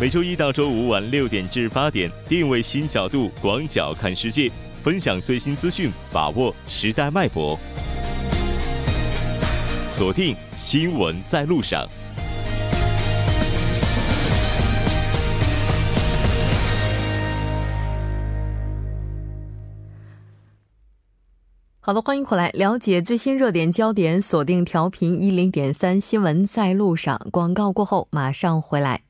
每周一到周五晚六点至八点，定位新角度，广角看世界，分享最新资讯，把握时代脉搏。锁定新闻在路上。好的，欢迎回来，了解最新热点焦点，锁定调频一零点三新闻在路上。广告过后马上回来。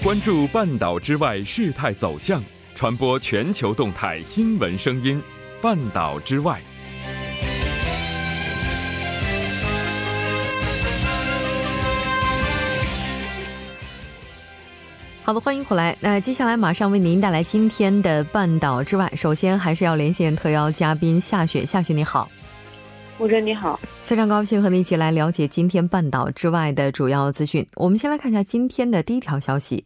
关注半岛之外事态走向，传播全球动态新闻声音。半岛之外。好的，欢迎回来。那接下来马上为您带来今天的半岛之外。首先还是要连线特邀嘉宾夏雪，夏雪你好，吴真你好，非常高兴和你一起来了解今天半岛之外的主要资讯。我们先来看一下今天的第一条消息。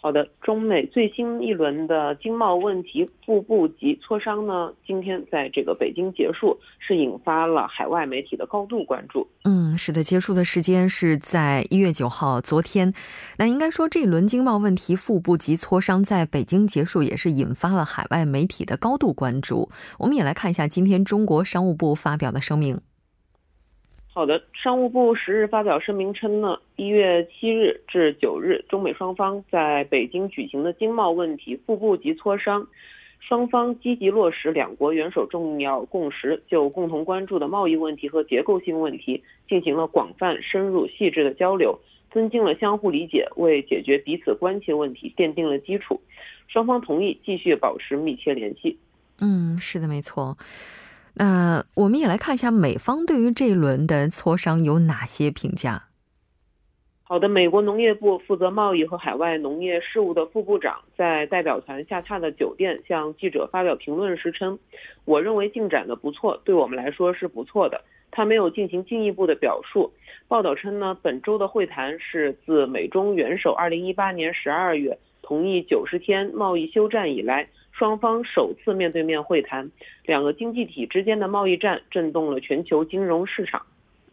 好的，中美最新一轮的经贸问题副部级磋商呢，今天在这个北京结束，是引发了海外媒体的高度关注。嗯，是的，结束的时间是在一月九号，昨天。那应该说，这一轮经贸问题副部级磋商在北京结束，也是引发了海外媒体的高度关注。我们也来看一下今天中国商务部发表的声明。好的，商务部十日发表声明称呢，一月七日至九日，中美双方在北京举行的经贸问题副部级磋商，双方积极落实两国元首重要共识，就共同关注的贸易问题和结构性问题进行了广泛、深入、细致的交流，增进了相互理解，为解决彼此关切问题奠定了基础。双方同意继续保持密切联系。嗯，是的，没错。那我们也来看一下美方对于这一轮的磋商有哪些评价。好的，美国农业部负责贸易和海外农业事务的副部长在代表团下榻的酒店向记者发表评论时称：“我认为进展的不错，对我们来说是不错的。”他没有进行进一步的表述。报道称呢，本周的会谈是自美中元首2018年12月同意90天贸易休战以来。双方首次面对面会谈，两个经济体之间的贸易战震动了全球金融市场。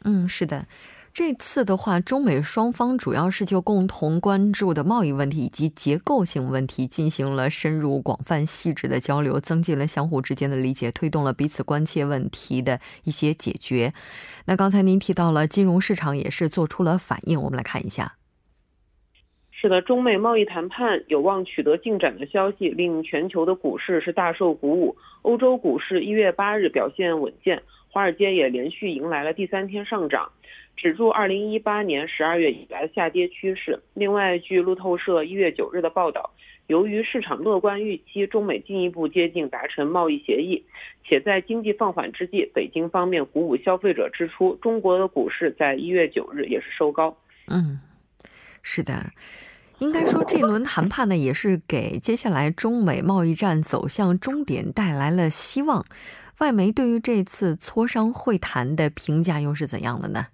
嗯，是的，这次的话，中美双方主要是就共同关注的贸易问题以及结构性问题进行了深入、广泛、细致的交流，增进了相互之间的理解，推动了彼此关切问题的一些解决。那刚才您提到了金融市场也是做出了反应，我们来看一下。是的，中美贸易谈判有望取得进展的消息，令全球的股市是大受鼓舞。欧洲股市一月八日表现稳健，华尔街也连续迎来了第三天上涨，止住二零一八年十二月以来的下跌趋势。另外，据路透社一月九日的报道，由于市场乐观预期中美进一步接近达成贸易协议，且在经济放缓之际，北京方面鼓舞消费者支出，中国的股市在一月九日也是收高。嗯，是的。应该说，这轮谈判呢，也是给接下来中美贸易战走向终点带来了希望。外媒对于这次磋商会谈的评价又是怎样的呢？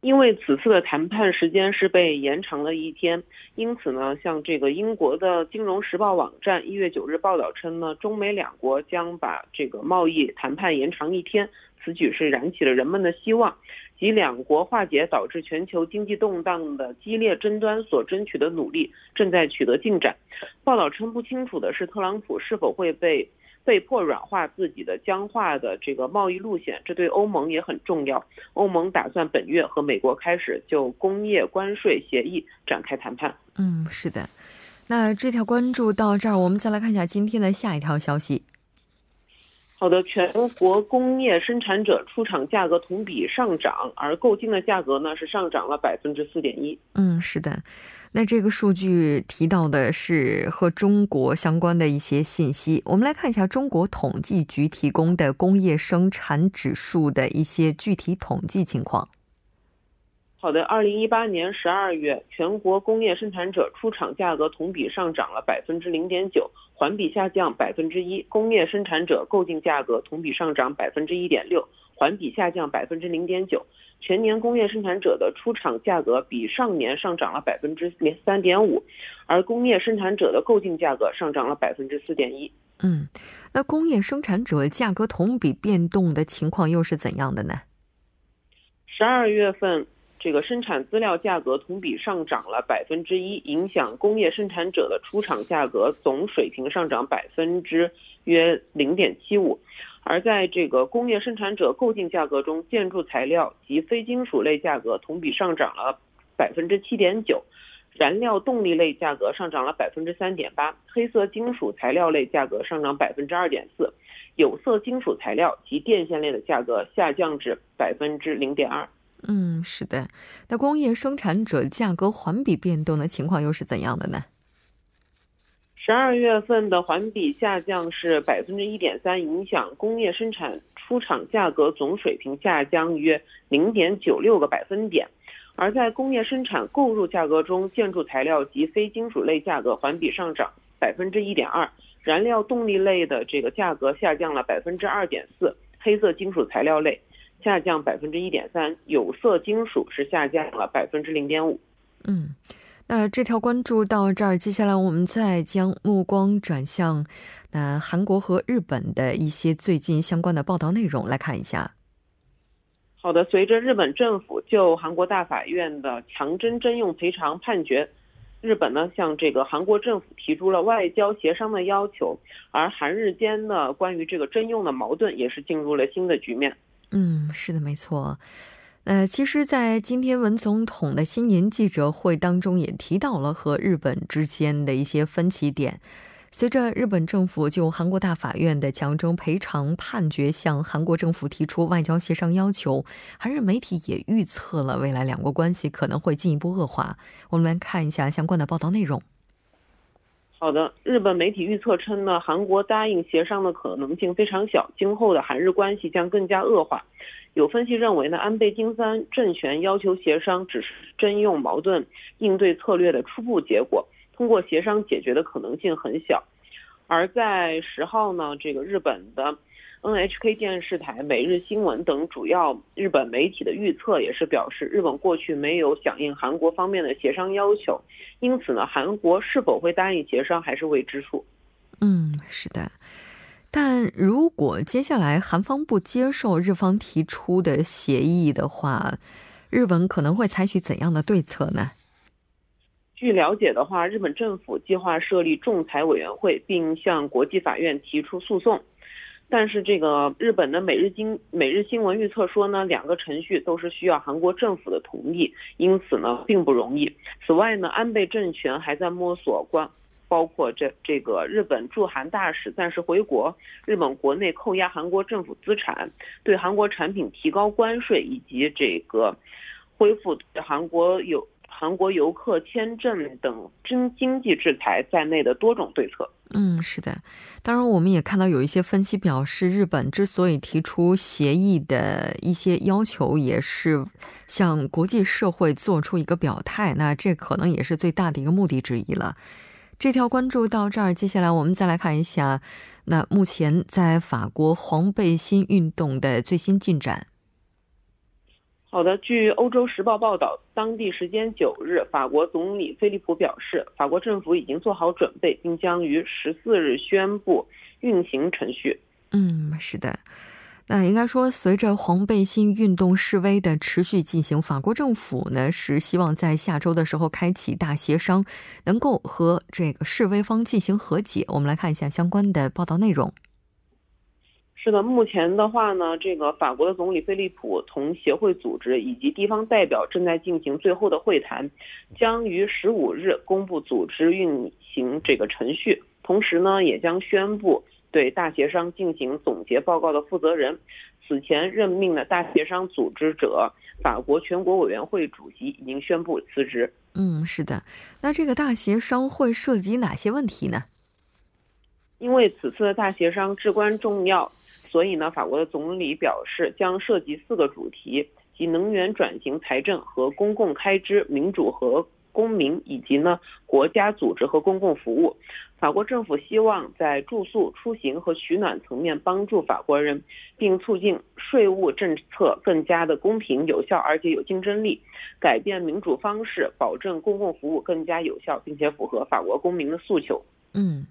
因为此次的谈判时间是被延长了一天，因此呢，像这个英国的《金融时报》网站一月九日报道称呢，中美两国将把这个贸易谈判延长一天，此举是燃起了人们的希望。及两国化解导致全球经济动荡的激烈争端所争取的努力正在取得进展。报道称，不清楚的是，特朗普是否会被被迫软化自己的僵化的这个贸易路线，这对欧盟也很重要。欧盟打算本月和美国开始就工业关税协议展开谈判。嗯，是的。那这条关注到这儿，我们再来看一下今天的下一条消息。好的，全国工业生产者出厂价格同比上涨，而购进的价格呢是上涨了百分之四点一。嗯，是的。那这个数据提到的是和中国相关的一些信息。我们来看一下中国统计局提供的工业生产指数的一些具体统计情况。好的，二零一八年十二月，全国工业生产者出厂价格同比上涨了百分之零点九。环比下降百分之一，工业生产者购进价格同比上涨百分之一点六，环比下降百分之零点九。全年工业生产者的出厂价格比上年上涨了百分之零三点五，而工业生产者的购进价格上涨了百分之四点一。嗯，那工业生产者价格同比变动的情况又是怎样的呢？十二月份。这个生产资料价格同比上涨了百分之一，影响工业生产者的出厂价格总水平上涨百分之约零点七五。而在这个工业生产者购进价格中，建筑材料及非金属类价格同比上涨了百分之七点九，燃料动力类价格上涨了百分之三点八，黑色金属材料类价格上涨百分之二点四，有色金属材料及电线类的价格下降至百分之零点二。嗯，是的。那工业生产者价格环比变动的情况又是怎样的呢？十二月份的环比下降是百分之一点三，影响工业生产出厂价格总水平下降约零点九六个百分点。而在工业生产购入价格中，建筑材料及非金属类价格环比上涨百分之一点二，燃料动力类的这个价格下降了百分之二点四，黑色金属材料类下降百分之一点三，有色金属是下降了百分之零点五。嗯。那这条关注到这儿，接下来我们再将目光转向那韩国和日本的一些最近相关的报道内容来看一下。好的，随着日本政府就韩国大法院的强征征用赔偿判决，日本呢向这个韩国政府提出了外交协商的要求，而韩日间呢关于这个征用的矛盾也是进入了新的局面。嗯，是的，没错。呃，其实，在今天文总统的新年记者会当中，也提到了和日本之间的一些分歧点。随着日本政府就韩国大法院的强征赔偿判决向韩国政府提出外交协商要求，韩日媒体也预测了未来两国关系可能会进一步恶化。我们来看一下相关的报道内容。好的，日本媒体预测称呢，韩国答应协商的可能性非常小，今后的韩日关系将更加恶化。有分析认为呢，安倍晋三政权要求协商只是征用矛盾应对策略的初步结果，通过协商解决的可能性很小。而在十号呢，这个日本的。NHK 电视台、每日新闻等主要日本媒体的预测也是表示，日本过去没有响应韩国方面的协商要求，因此呢，韩国是否会答应协商还是未知数。嗯，是的。但如果接下来韩方不接受日方提出的协议的话，日本可能会采取怎样的对策呢？据了解的话，日本政府计划设立仲裁委员会，并向国际法院提出诉讼。但是这个日本的每日经每日新闻预测说呢，两个程序都是需要韩国政府的同意，因此呢并不容易。此外呢，安倍政权还在摸索关，包括这这个日本驻韩大使暂时回国，日本国内扣押韩国政府资产，对韩国产品提高关税，以及这个恢复韩国有。韩国游客签证等经经济制裁在内的多种对策。嗯，是的。当然，我们也看到有一些分析表示，日本之所以提出协议的一些要求，也是向国际社会做出一个表态。那这可能也是最大的一个目的之一了。这条关注到这儿，接下来我们再来看一下，那目前在法国黄背心运动的最新进展。好的，据欧洲时报报道，当地时间九日，法国总理菲利普表示，法国政府已经做好准备，并将于十四日宣布运行程序。嗯，是的。那应该说，随着黄背心运动示威的持续进行，法国政府呢是希望在下周的时候开启大协商，能够和这个示威方进行和解。我们来看一下相关的报道内容。是的，目前的话呢，这个法国的总理菲利普同协会组织以及地方代表正在进行最后的会谈，将于十五日公布组织运行这个程序，同时呢，也将宣布对大协商进行总结报告的负责人。此前任命的大协商组织者法国全国委员会主席已经宣布辞职。嗯，是的，那这个大协商会涉及哪些问题呢？因为此次的大协商至关重要。所以呢，法国的总理表示将涉及四个主题，即能源转型、财政和公共开支、民主和公民，以及呢国家组织和公共服务。法国政府希望在住宿、出行和取暖层面帮助法国人，并促进税务政策更加的公平、有效而且有竞争力，改变民主方式，保证公共服务更加有效，并且符合法国公民的诉求。嗯。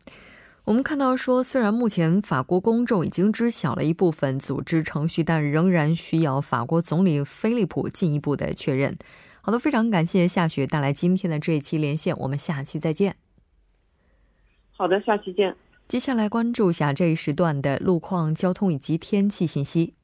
我们看到说，虽然目前法国公众已经知晓了一部分组织程序，但仍然需要法国总理菲利普进一步的确认。好的，非常感谢夏雪带来今天的这一期连线，我们下期再见。好的，下期见。接下来关注下这一时段的路况、交通以及天气信息。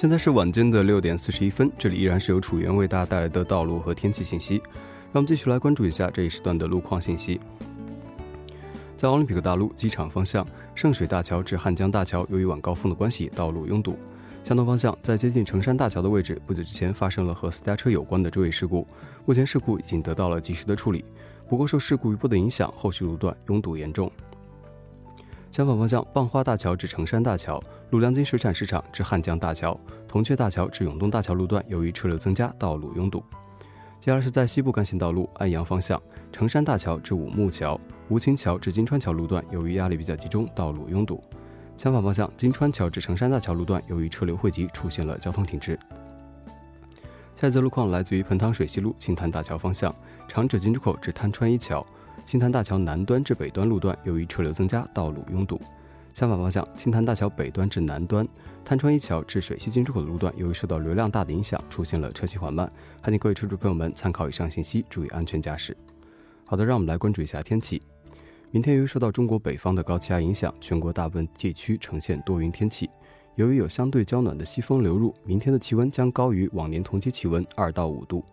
现在是晚间的六点四十一分，这里依然是由楚源为大家带来的道路和天气信息。让我们继续来关注一下这一时段的路况信息。在奥林匹克大陆机场方向，圣水大桥至汉江大桥，由于晚高峰的关系，道路拥堵。相同方向，在接近成山大桥的位置，不久之前发生了和私家车有关的追尾事故，目前事故已经得到了及时的处理。不过受事故余波的影响，后续路段拥堵严重。相反方向，傍花大桥至成山大桥、鲁良金水产市场至汉江大桥、铜雀大桥至永东大桥路段，由于车流增加，道路拥堵。第二是在西部干线道路安阳方向，成山大桥至五木桥、吴清桥至金川桥路段，由于压力比较集中，道路拥堵。相反方向，金川桥至成山大桥路段，由于车流汇集，出现了交通停滞。下一则路况来自于盆塘水西路青潭大桥方向，长者金珠口至滩川一桥。青潭大桥南端至北端路段，由于车流增加，道路拥堵。相反方向，青潭大桥北端至南端、滩川一桥至水西进出口的路段，由于受到流量大的影响，出现了车行缓慢。还请各位车主朋友们参考以上信息，注意安全驾驶。好的，让我们来关注一下天气。明天由于受到中国北方的高气压影响，全国大部分地区呈现多云天气。由于有相对较暖的西风流入，明天的气温将高于往年同期气温二到五度。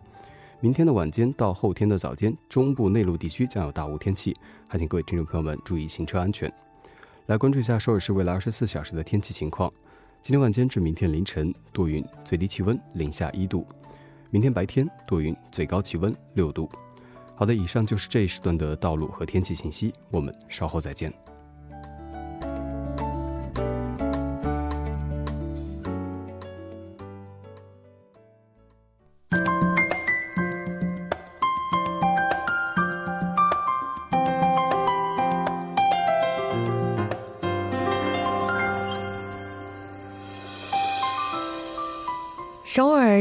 明天的晚间到后天的早间，中部内陆地区将有大雾天气，还请各位听众朋友们注意行车安全。来关注一下首尔市未来二十四小时的天气情况。今天晚间至明天凌晨多云，最低气温零下一度；明天白天多云，最高气温六度。好的，以上就是这一时段的道路和天气信息，我们稍后再见。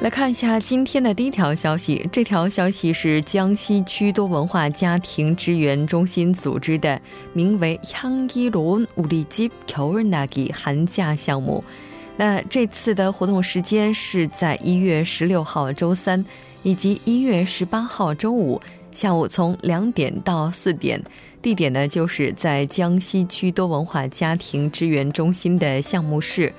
来看一下今天的第一条消息。这条消息是江西区多文化家庭支援中心组织的，名为“향기로운우리집겨울나기”寒假项目。那这次的活动时间是在一月十六号周三以及一月十八号周五下午，从两点到四点。地点呢，就是在江西区多文化家庭支援中心的项目室。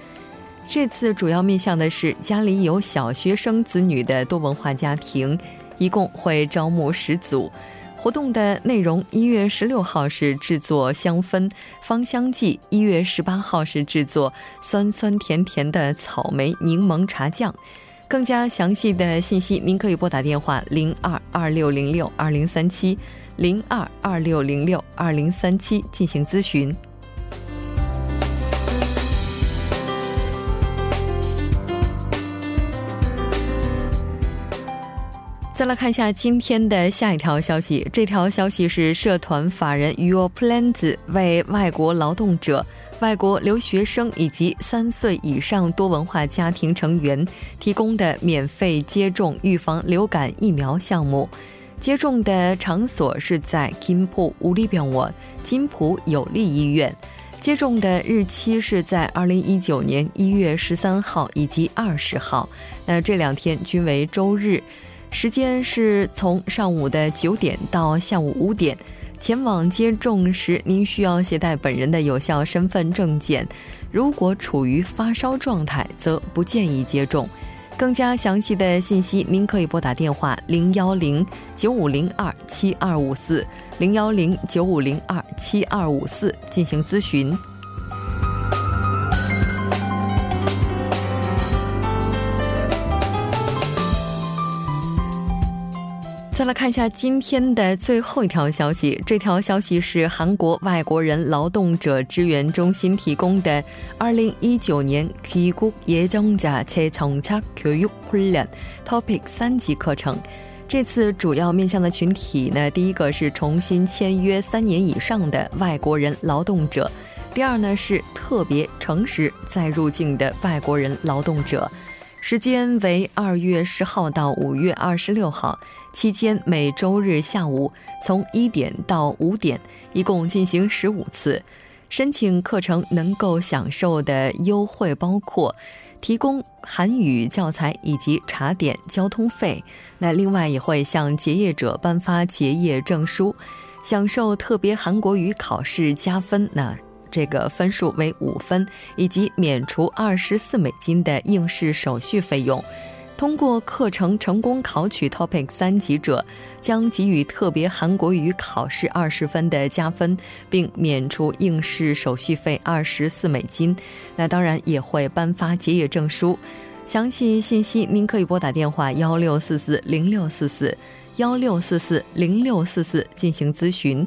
这次主要面向的是家里有小学生子女的多文化家庭，一共会招募十组。活动的内容：一月十六号是制作香氛芳香剂，一月十八号是制作酸酸甜甜的草莓柠檬茶酱。更加详细的信息，您可以拨打电话零二二六零六二零三七零二二六零六二零三七进行咨询。再来看一下今天的下一条消息。这条消息是社团法人 Your Plans 为外国劳动者、外国留学生以及三岁以上多文化家庭成员提供的免费接种预防流感疫苗项目。接种的场所是在金浦无力병원金浦有利医院。接种的日期是在二零一九年一月十三号以及二十号。那这两天均为周日。时间是从上午的九点到下午五点。前往接种时，您需要携带本人的有效身份证件。如果处于发烧状态，则不建议接种。更加详细的信息，您可以拨打电话零幺零九五零二七二五四零幺零九五零二七二五四进行咨询。再来看一下今天的最后一条消息，这条消息是韩国外国人劳动者支援中心提供的2019年귀국예정자재정착교육훈련 Topic 三级课程。这次主要面向的群体呢，第一个是重新签约三年以上的外国人劳动者，第二呢是特别诚实再入境的外国人劳动者。 时间为二月十号到五月二十六号，期间每周日下午从一点到五点，一共进行十五次。申请课程能够享受的优惠包括提供韩语教材以及茶点、交通费。那另外也会向结业者颁发结业证书，享受特别韩国语考试加分。那。这个分数为五分，以及免除二十四美金的应试手续费用。通过课程成功考取 Topic 三级者，将给予特别韩国语考试二十分的加分，并免除应试手续费二十四美金。那当然也会颁发结业证书。详细信息您可以拨打电话幺六四四零六四四幺六四四零六四四进行咨询。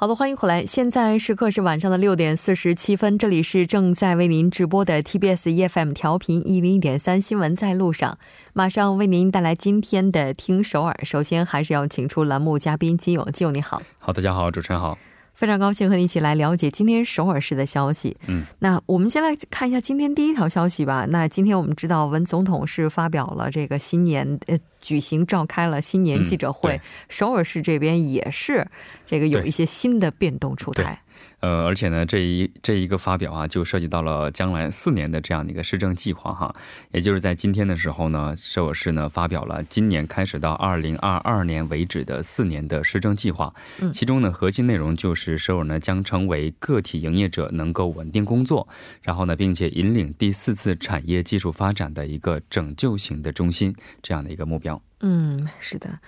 好的，欢迎回来。现在时刻是晚上的六点四十七分，这里是正在为您直播的 TBS EFM 调频一零一点三新闻在路上，马上为您带来今天的听首尔。首先还是要请出栏目嘉宾金友，金友你好。好，大家好，主持人好。非常高兴和你一起来了解今天首尔市的消息。嗯，那我们先来看一下今天第一条消息吧。那今天我们知道文总统是发表了这个新年呃举行召开了新年记者会，首尔市这边也是这个有一些新的变动出台。呃，而且呢，这一这一个发表啊，就涉及到了将来四年的这样的一个施政计划哈。也就是在今天的时候呢，首尔市呢发表了今年开始到二零二二年为止的四年的施政计划。嗯，其中呢，核心内容就是首尔呢将成为个体营业者能够稳定工作，然后呢，并且引领第四次产业技术发展的一个拯救型的中心这样的一个目标。嗯，是的。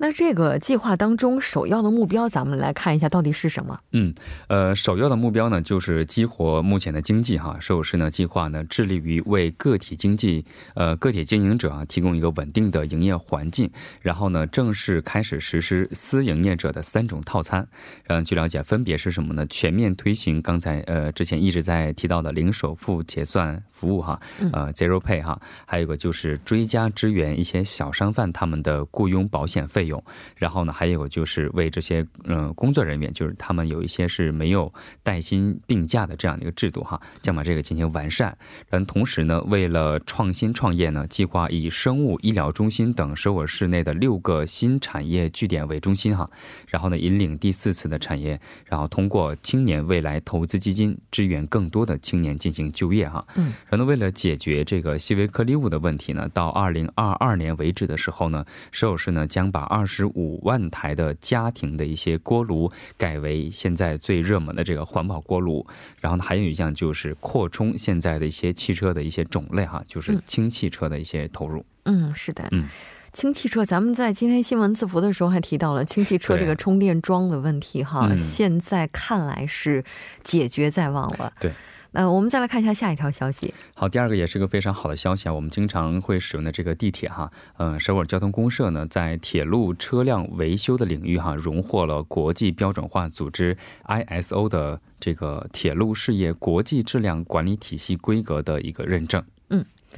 那这个计划当中首要的目标，咱们来看一下到底是什么？嗯，呃，首要的目标呢，就是激活目前的经济哈。首尔市呢计划呢，致力于为个体经济，呃，个体经营者啊提供一个稳定的营业环境，然后呢，正式开始实施私营业者的三种套餐。嗯，据了解，分别是什么呢？全面推行刚才呃之前一直在提到的零首付结算服务哈，呃，Zero Pay 哈，还有个就是追加支援一些小商贩他们的雇佣保险费。用，然后呢，还有就是为这些嗯工作人员，就是他们有一些是没有带薪病假的这样的一个制度哈，将把这个进行完善。然后同时呢，为了创新创业呢，计划以生物医疗中心等首尔市内的六个新产业据点为中心哈，然后呢，引领第四次的产业，然后通过青年未来投资基金支援更多的青年进行就业哈。嗯，然后为了解决这个细微颗粒物的问题呢，到二零二二年为止的时候呢，首尔市呢将把二二十五万台的家庭的一些锅炉改为现在最热门的这个环保锅炉，然后呢，还有一项就是扩充现在的一些汽车的一些种类哈，就是氢汽车的一些投入。嗯，是的，嗯，氢汽车，咱们在今天新闻字符的时候还提到了氢汽车这个充电桩的问题哈，现在看来是解决在望了。对。那，我们再来看一下下一条消息。好，第二个也是个非常好的消息啊，我们经常会使用的这个地铁哈，呃，首尔交通公社呢，在铁路车辆维修的领域哈，荣获了国际标准化组织 ISO 的这个铁路事业国际质量管理体系规格的一个认证。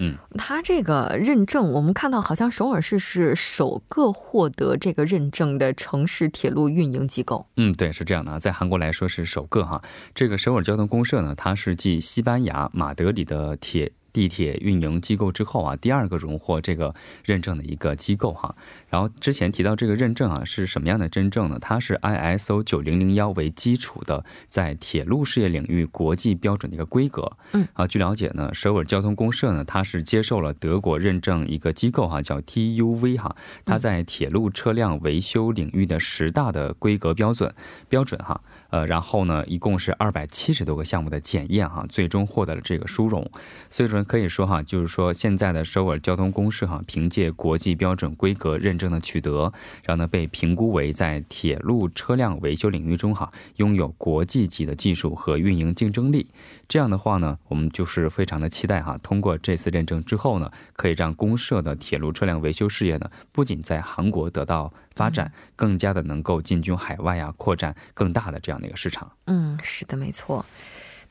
嗯，它这个认证，我们看到好像首尔市是首个获得这个认证的城市铁路运营机构。嗯，对，是这样的，在韩国来说是首个哈。这个首尔交通公社呢，它是继西班牙马德里的铁。地铁运营机构之后啊，第二个荣获这个认证的一个机构哈。然后之前提到这个认证啊是什么样的认证呢？它是 ISO 九零零幺为基础的，在铁路事业领域国际标准的一个规格。嗯啊，据了解呢，首尔交通公社呢，它是接受了德国认证一个机构哈，叫 TUV 哈，它在铁路车辆维修领域的十大的规格标准标准哈。呃，然后呢，一共是二百七十多个项目的检验哈，最终获得了这个殊荣。所以说可以说哈，就是说现在的首尔交通公社哈，凭借国际标准规格认证的取得，然后呢被评估为在铁路车辆维修领域中哈，拥有国际级的技术和运营竞争力。这样的话呢，我们就是非常的期待哈，通过这次认证之后呢，可以让公社的铁路车辆维修事业呢，不仅在韩国得到发展，更加的能够进军海外啊，扩展更大的这样的一个市场。嗯，是的，没错。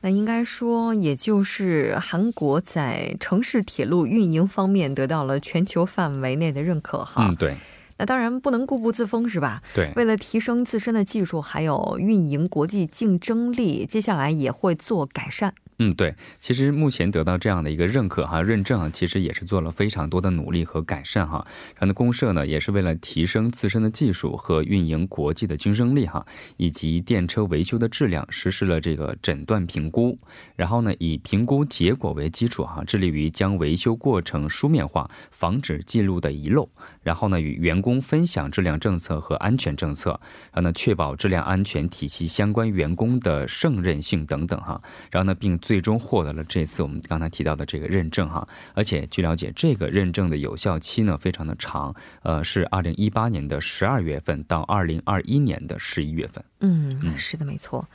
那应该说，也就是韩国在城市铁路运营方面得到了全球范围内的认可哈。嗯，对。那当然不能固步自封，是吧？对。为了提升自身的技术，还有运营国际竞争力，接下来也会做改善。嗯，对，其实目前得到这样的一个认可哈认证啊，其实也是做了非常多的努力和改善哈。然后呢，公社呢也是为了提升自身的技术和运营国际的竞争力哈，以及电车维修的质量，实施了这个诊断评估。然后呢，以评估结果为基础哈，致力于将维修过程书面化，防止记录的遗漏。然后呢，与员工分享质量政策和安全政策，然后呢，确保质量安全体系相关员工的胜任性等等哈。然后呢，并最终获得了这次我们刚才提到的这个认证哈，而且据了解，这个认证的有效期呢非常的长，呃，是二零一八年的十二月份到二零二一年的十一月份。嗯，是的，没错。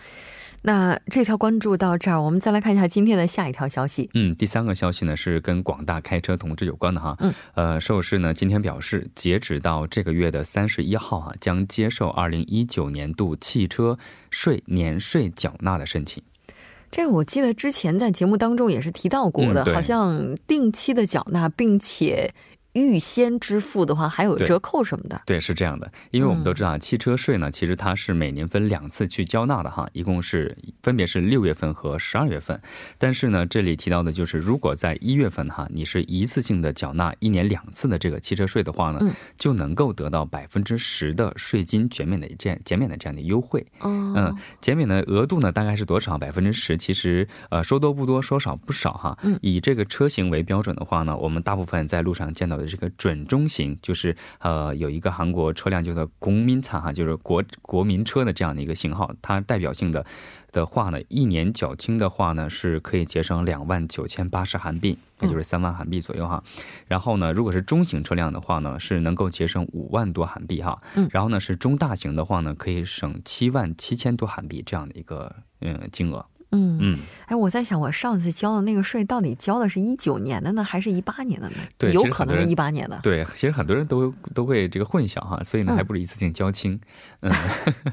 那这条关注到这儿，我们再来看一下今天的下一条消息。嗯，第三个消息呢是跟广大开车同志有关的哈。嗯，呃，首尔市呢今天表示，截止到这个月的三十一号啊，将接受二零一九年度汽车税年税缴纳的申请。这个我记得之前在节目当中也是提到过的，好像定期的缴纳，并且。预先支付的话，还有折扣什么的？对，是这样的，因为我们都知道，汽车税呢，其实它是每年分两次去交纳的哈，一共是分别是六月份和十二月份。但是呢，这里提到的就是，如果在一月份哈，你是一次性的缴纳一年两次的这个汽车税的话呢，就能够得到百分之十的税金减免的这样减免的这样的优惠。嗯，减免的额度呢，大概是多少？百分之十，其实呃，说多不多，说少不少哈。以这个车型为标准的话呢，我们大部分在路上见到的。这个准中型就是呃有一个韩国车辆叫做公民产哈，就是国国民车的这样的一个型号，它代表性的的话呢，一年缴清的话呢是可以节省两万九千八十韩币，也就是三万韩币左右哈。然后呢，如果是中型车辆的话呢，是能够节省五万多韩币哈。嗯。然后呢，是中大型的话呢，可以省七万七千多韩币这样的一个嗯金额。嗯嗯，哎，我在想，我上次交的那个税到底交的是一九年的呢，还是一八年的呢？对，有可能是一八年的。对，其实很多人都都会这个混淆哈，所以呢，还不如一次性交清。嗯，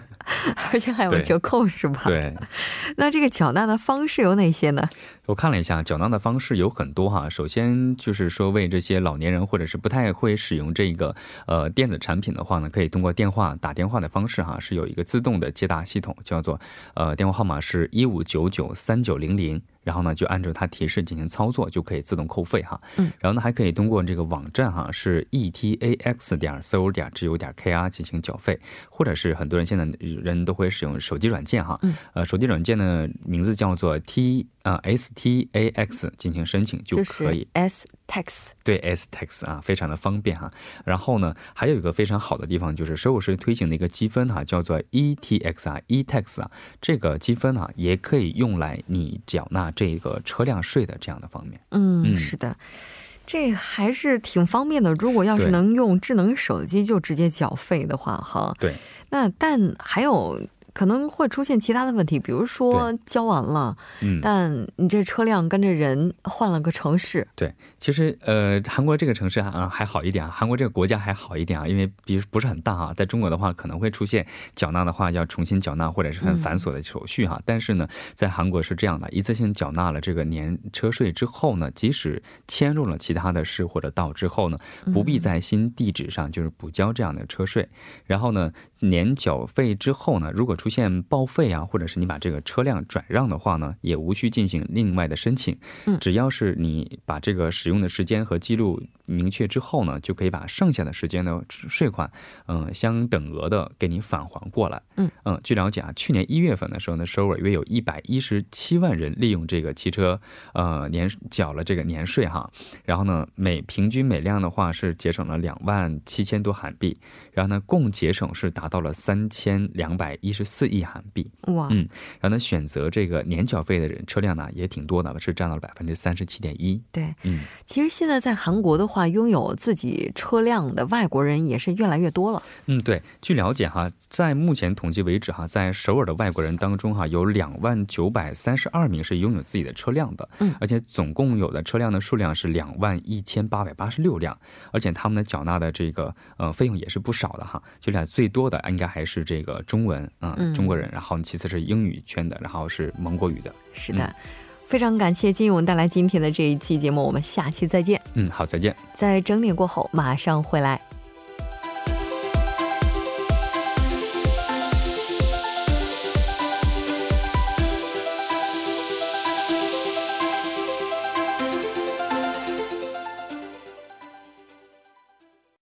而且还有折扣是吧？对。那这个缴纳的方式有哪些呢？我看了一下，缴纳的方式有很多哈。首先就是说，为这些老年人或者是不太会使用这个呃电子产品的话呢，可以通过电话打电话的方式哈，是有一个自动的接打系统，叫做呃电话号码是一五九。九三九零零，然后呢，就按照它提示进行操作，就可以自动扣费哈。嗯，然后呢，还可以通过这个网站哈，是 e t a x 点 s o 点 g u 点 k r 进行缴费，或者是很多人现在人都会使用手机软件哈。嗯，呃，手机软件呢名字叫做 T 啊 S T A X 进行申请就可以。S Tax 对 S Tax 啊，非常的方便哈。然后呢，还有一个非常好的地方就是收入税推行的一个积分哈，叫做 E T X 啊，E Tax 啊，这个积分啊也可以用来你缴纳这个车辆税的这样的方面。嗯，是的，这还是挺方便的。如果要是能用智能手机就直接缴费的话，哈，对。那但还有。可能会出现其他的问题，比如说交完了，嗯，但你这车辆跟着人换了个城市。对，其实呃，韩国这个城市啊还好一点啊，韩国这个国家还好一点啊，因为比不是很大啊。在中国的话，可能会出现缴纳的话要重新缴纳或者是很繁琐的手续哈。但是呢，在韩国是这样的，一次性缴纳了这个年车税之后呢，即使迁入了其他的市或者道之后呢，不必在新地址上就是补交这样的车税。然后呢，年缴费之后呢，如果出现报废啊，或者是你把这个车辆转让的话呢，也无需进行另外的申请。嗯，只要是你把这个使用的时间和记录明确之后呢，就可以把剩下的时间的税款，嗯，相等额的给你返还过来。嗯嗯，据了解啊，去年一月份的时候呢，首尔约有一百一十七万人利用这个汽车，呃，年缴了这个年税哈。然后呢，每平均每辆的话是节省了两万七千多韩币，然后呢，共节省是达到了三千两百一十四亿韩币。哇，嗯，然后呢，选择这个年缴费的人车辆呢也挺多的，是占到了百分之三十七点一。对，嗯，其实现在在韩国的话，拥有自己车辆的外国人也是越来越多了。嗯，对，据了解哈，在目前统计为止哈，在首尔的外国人当中哈，有两万九百三十二名是拥有自己的车辆的，嗯，而且总共有的车辆的数量是两万一千八百八十六辆，而且他们的缴纳的这个呃费用也是不少的哈，就俩最多的应该还是这个中文啊、嗯中国人，然后其次是英语圈的，然后是蒙古语的。是的，非常感谢金勇带来今天的这一期节目，我们下期再见。嗯，好，再见。在整点过后马上回来。